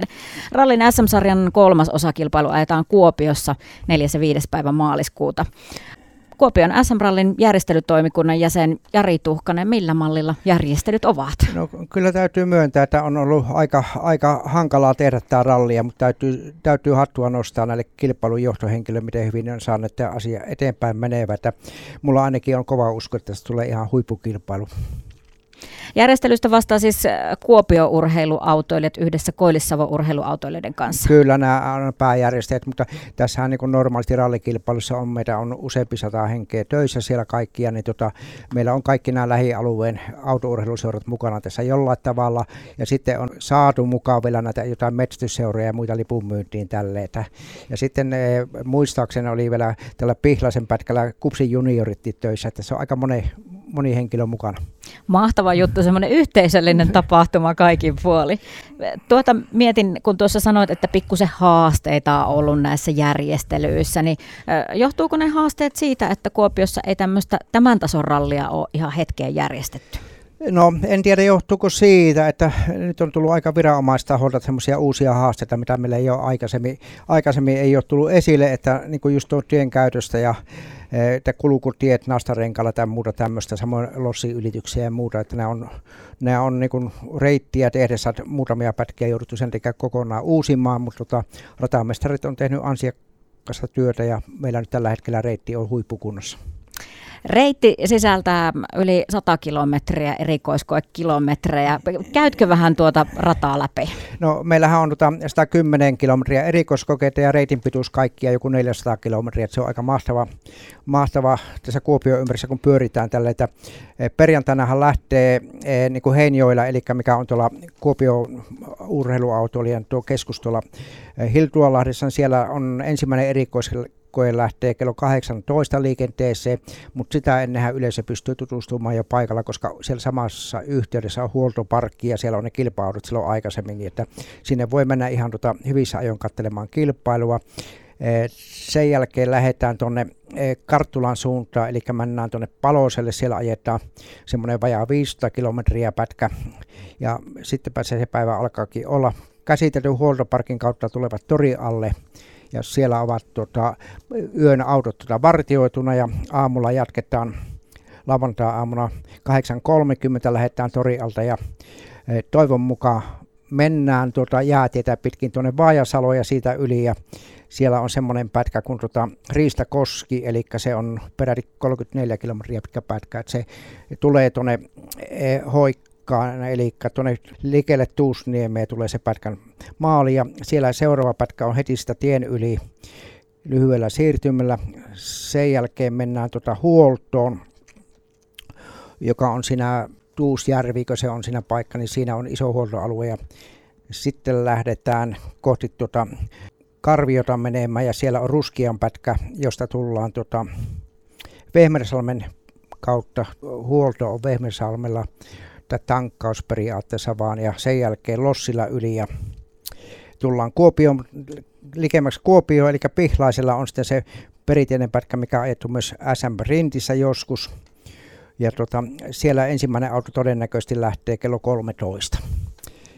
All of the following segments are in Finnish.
Rallin SM-sarjan kolmas osakilpailu ajetaan Kuopiossa 4. ja 5. päivä maaliskuuta. Kuopion SM-rallin järjestelytoimikunnan jäsen Jari Tuhkanen, millä mallilla järjestelyt ovat? No, kyllä täytyy myöntää, että on ollut aika, aika hankalaa tehdä tämä rallia, mutta täytyy, täytyy hattua nostaa näille kilpailun johtohenkilöille, miten hyvin on saanut tämä asia eteenpäin menevä. mulla ainakin on kova usko, että tästä tulee ihan huippukilpailu. Järjestelystä vastaa siis äh, Kuopio-urheiluautoilijat yhdessä Koillisavo-urheiluautoilijoiden kanssa. Kyllä nämä on pääjärjestäjät, mutta tässähän niin normaalisti rallikilpailussa on meitä on useampi sata henkeä töissä siellä kaikkia, niin tota, meillä on kaikki nämä lähialueen autourheiluseurat mukana tässä jollain tavalla. Ja sitten on saatu mukaan vielä näitä jotain metsästysseuroja ja muita lipunmyyntiin tälle. Ja sitten e, muistaakseni oli vielä tällä Pihlasen pätkällä Kupsin juniorit töissä, että se on aika moni, moni henkilö mukana. Mahtava juttu, semmoinen yhteisöllinen tapahtuma kaikin puoli. Tuota mietin, kun tuossa sanoit, että pikkusen haasteita on ollut näissä järjestelyissä, niin johtuuko ne haasteet siitä, että Kuopiossa ei tämmöistä tämän tason rallia ole ihan hetkeen järjestetty? No en tiedä johtuuko siitä, että nyt on tullut aika viranomaistaholta semmoisia uusia haasteita, mitä meillä ei ole aikaisemmin, aikaisemmin ei ole tullut esille, että niin kuin just tuon tien käytöstä ja että kulkutiet nastarenkalla tai muuta tämmöistä, samoin lossiylityksiä ja muuta, että nämä on, nämä on niin reittiä tehdessä muutamia pätkiä jouduttu sen takia kokonaan uusimaan, mutta tota, ratamestarit on tehnyt ansiakasta työtä ja meillä nyt tällä hetkellä reitti on huippukunnossa. Reitti sisältää yli 100 kilometriä erikoiskoekilometrejä. Käytkö vähän tuota rataa läpi? No meillähän on tuota 110 kilometriä erikoiskokeita ja reitin pituus kaikkia joku 400 kilometriä. Se on aika mahtava, mahtava tässä Kuopion ympärissä, kun pyöritään tälle. Että eh, perjantainahan lähtee eh, niin kuin Heinjoilla, eli mikä on tuolla Kuopion urheiluautoilijan tuo keskus tuolla eh, Hiltualahdessa. Siellä on ensimmäinen erikois koe lähtee kello 18 liikenteeseen, mutta sitä ennenhän yleisö pystyy tutustumaan jo paikalla, koska siellä samassa yhteydessä on huoltoparkki ja siellä on ne kilpailut silloin aikaisemmin, niin että sinne voi mennä ihan tota hyvissä ajoin katselemaan kilpailua. Eh, sen jälkeen lähdetään tuonne eh, Karttulan suuntaan, eli mennään tuonne Paloselle, siellä ajetaan semmoinen vajaa 500 kilometriä pätkä, ja sitten pääsee se päivä alkaakin olla. Käsitelty huoltoparkin kautta tulevat tori alle, ja siellä ovat tota, yön autot tota, vartioituna ja aamulla jatketaan lauantai-aamuna 8.30 lähdetään torialta ja e, toivon mukaan mennään tuota jäätietä pitkin tuonne Vaajasalo ja siitä yli ja siellä on semmoinen pätkä kuin tuota Riistakoski, eli se on peräti 34 kilometriä pitkä pätkä, että se tulee tuonne e, Hoik pätkään, eli tuonne likelle Tuusniemeen tulee se pätkän maali ja siellä seuraava pätkä on heti sitä tien yli lyhyellä siirtymällä. Sen jälkeen mennään tuota huoltoon, joka on siinä Tuusjärvi, kun se on siinä paikka, niin siinä on iso huoltoalue ja sitten lähdetään kohti tuota Karviota menemään ja siellä on Ruskian pätkä, josta tullaan tuota Vehmersalmen kautta. Huolto on Vehmersalmella tankkausperiaatteessa vaan ja sen jälkeen Lossilla yli ja tullaan Kuopioon, likemmäksi Kuopio, eli Pihlaisella on sitten se perinteinen pätkä, mikä on ajettu myös SM Rintissä joskus. Ja tota, siellä ensimmäinen auto todennäköisesti lähtee kello 13.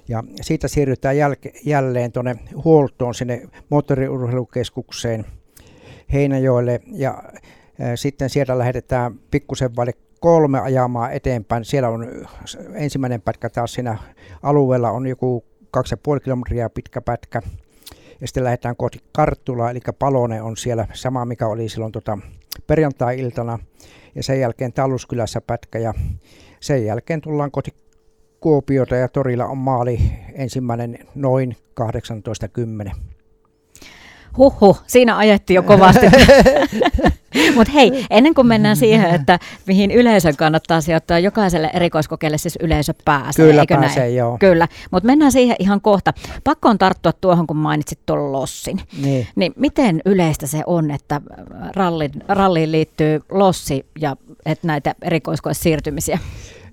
Ja siitä siirrytään jäl- jälleen tuonne huoltoon sinne moottoriurheilukeskukseen Heinäjoelle ja sitten sieltä lähdetään pikkusen vaille kolme ajamaa eteenpäin. Siellä on ensimmäinen pätkä taas siinä alueella on joku 2,5 kilometriä pitkä pätkä. Ja sitten lähdetään kohti Karttulaa, eli Palone on siellä sama, mikä oli silloin tota perjantai-iltana. Ja sen jälkeen Talluskylässä pätkä ja sen jälkeen tullaan kohti Kuopiota ja torilla on maali ensimmäinen noin 18.10. Huhhuh, siinä ajettiin jo kovasti. Mutta hei, ennen kuin mennään siihen, että mihin yleisön kannattaa sijoittaa, jokaiselle erikoiskokeelle siis yleisö pääsee, Kyllä eikö pääsee, näin? joo. Kyllä, mutta mennään siihen ihan kohta. Pakko on tarttua tuohon, kun mainitsit tuon lossin. Niin. niin miten yleistä se on, että rallin, ralliin liittyy lossi ja että näitä erikoiskoesiirtymisiä?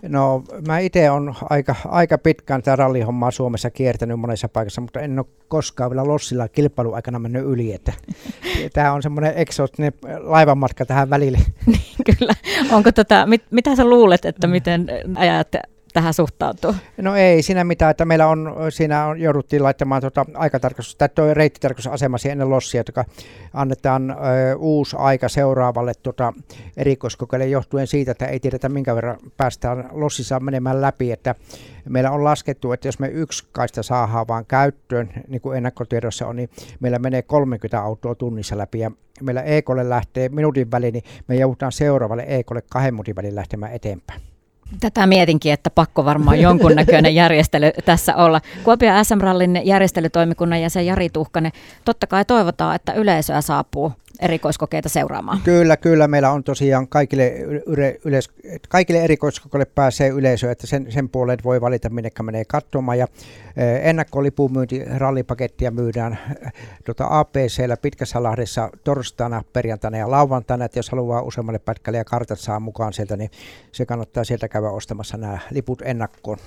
No mä itse olen aika, aika pitkään tätä rallihommaa Suomessa kiertänyt monessa paikassa, mutta en ole koskaan vielä lossilla kilpailuaikana mennyt yli. Että tämä on semmoinen eksoottinen laivamatka tähän välille. Niin, kyllä. Onko tota, mit, mitä sä luulet, että miten ajat tähän suhtautua? No ei siinä mitään, että meillä on, siinä on, jouduttiin laittamaan tuota aikatarkastus, tai tuo reittitarkastusasema ennen lossia, joka annetaan ö, uusi aika seuraavalle tuota, erikoiskokeille johtuen siitä, että ei tiedetä minkä verran päästään lossissa menemään läpi, että meillä on laskettu, että jos me yksi kaista saadaan vaan käyttöön, niin kuin ennakkotiedossa on, niin meillä menee 30 autoa tunnissa läpi ja meillä EKlle lähtee minuutin väliin, niin me joudutaan seuraavalle EKlle kahden minuutin väliin lähtemään eteenpäin. Tätä mietinkin, että pakko varmaan jonkunnäköinen järjestely tässä olla. Kuopio SM-rallin järjestelytoimikunnan jäsen Jari Tuhkanen, totta kai toivotaan, että yleisöä saapuu erikoiskokeita seuraamaan. Kyllä, kyllä. Meillä on tosiaan kaikille, yle, yleis, kaikille erikoiskokeille pääsee yleisö, että sen, sen puoleen voi valita, minne menee katsomaan. Ja eh, ennakkolipumyynti, rallipakettia myydään eh, tuota APCllä Pitkässä Lahdessa torstaina, perjantaina ja lauantaina. Että jos haluaa useammalle pätkälle ja kartat saa mukaan sieltä, niin se kannattaa sieltä käydä ostamassa nämä liput ennakkoon.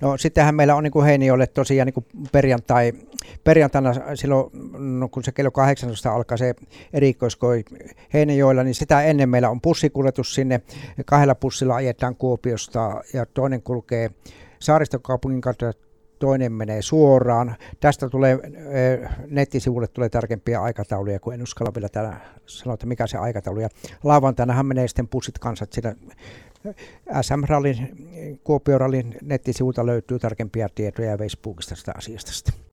No sittenhän meillä on niin kuin Heinijoelle tosiaan niin kuin perjantai, perjantaina silloin, no kun se kello 18 alkaa se erikoiskoi Heinijoella, niin sitä ennen meillä on bussikuljetus sinne. Kahdella bussilla ajetaan Kuopiosta ja toinen kulkee saaristokaupungin kautta toinen menee suoraan. Tästä tulee eh, nettisivulle tulee tarkempia aikatauluja, kun en uskalla vielä sanoa, että mikä se aikataulu. Ja lauantainahan menee sitten bussit kansat sitä SM-rallin, Kuopio-rallin nettisivulta löytyy tarkempia tietoja Facebookista tästä asiasta.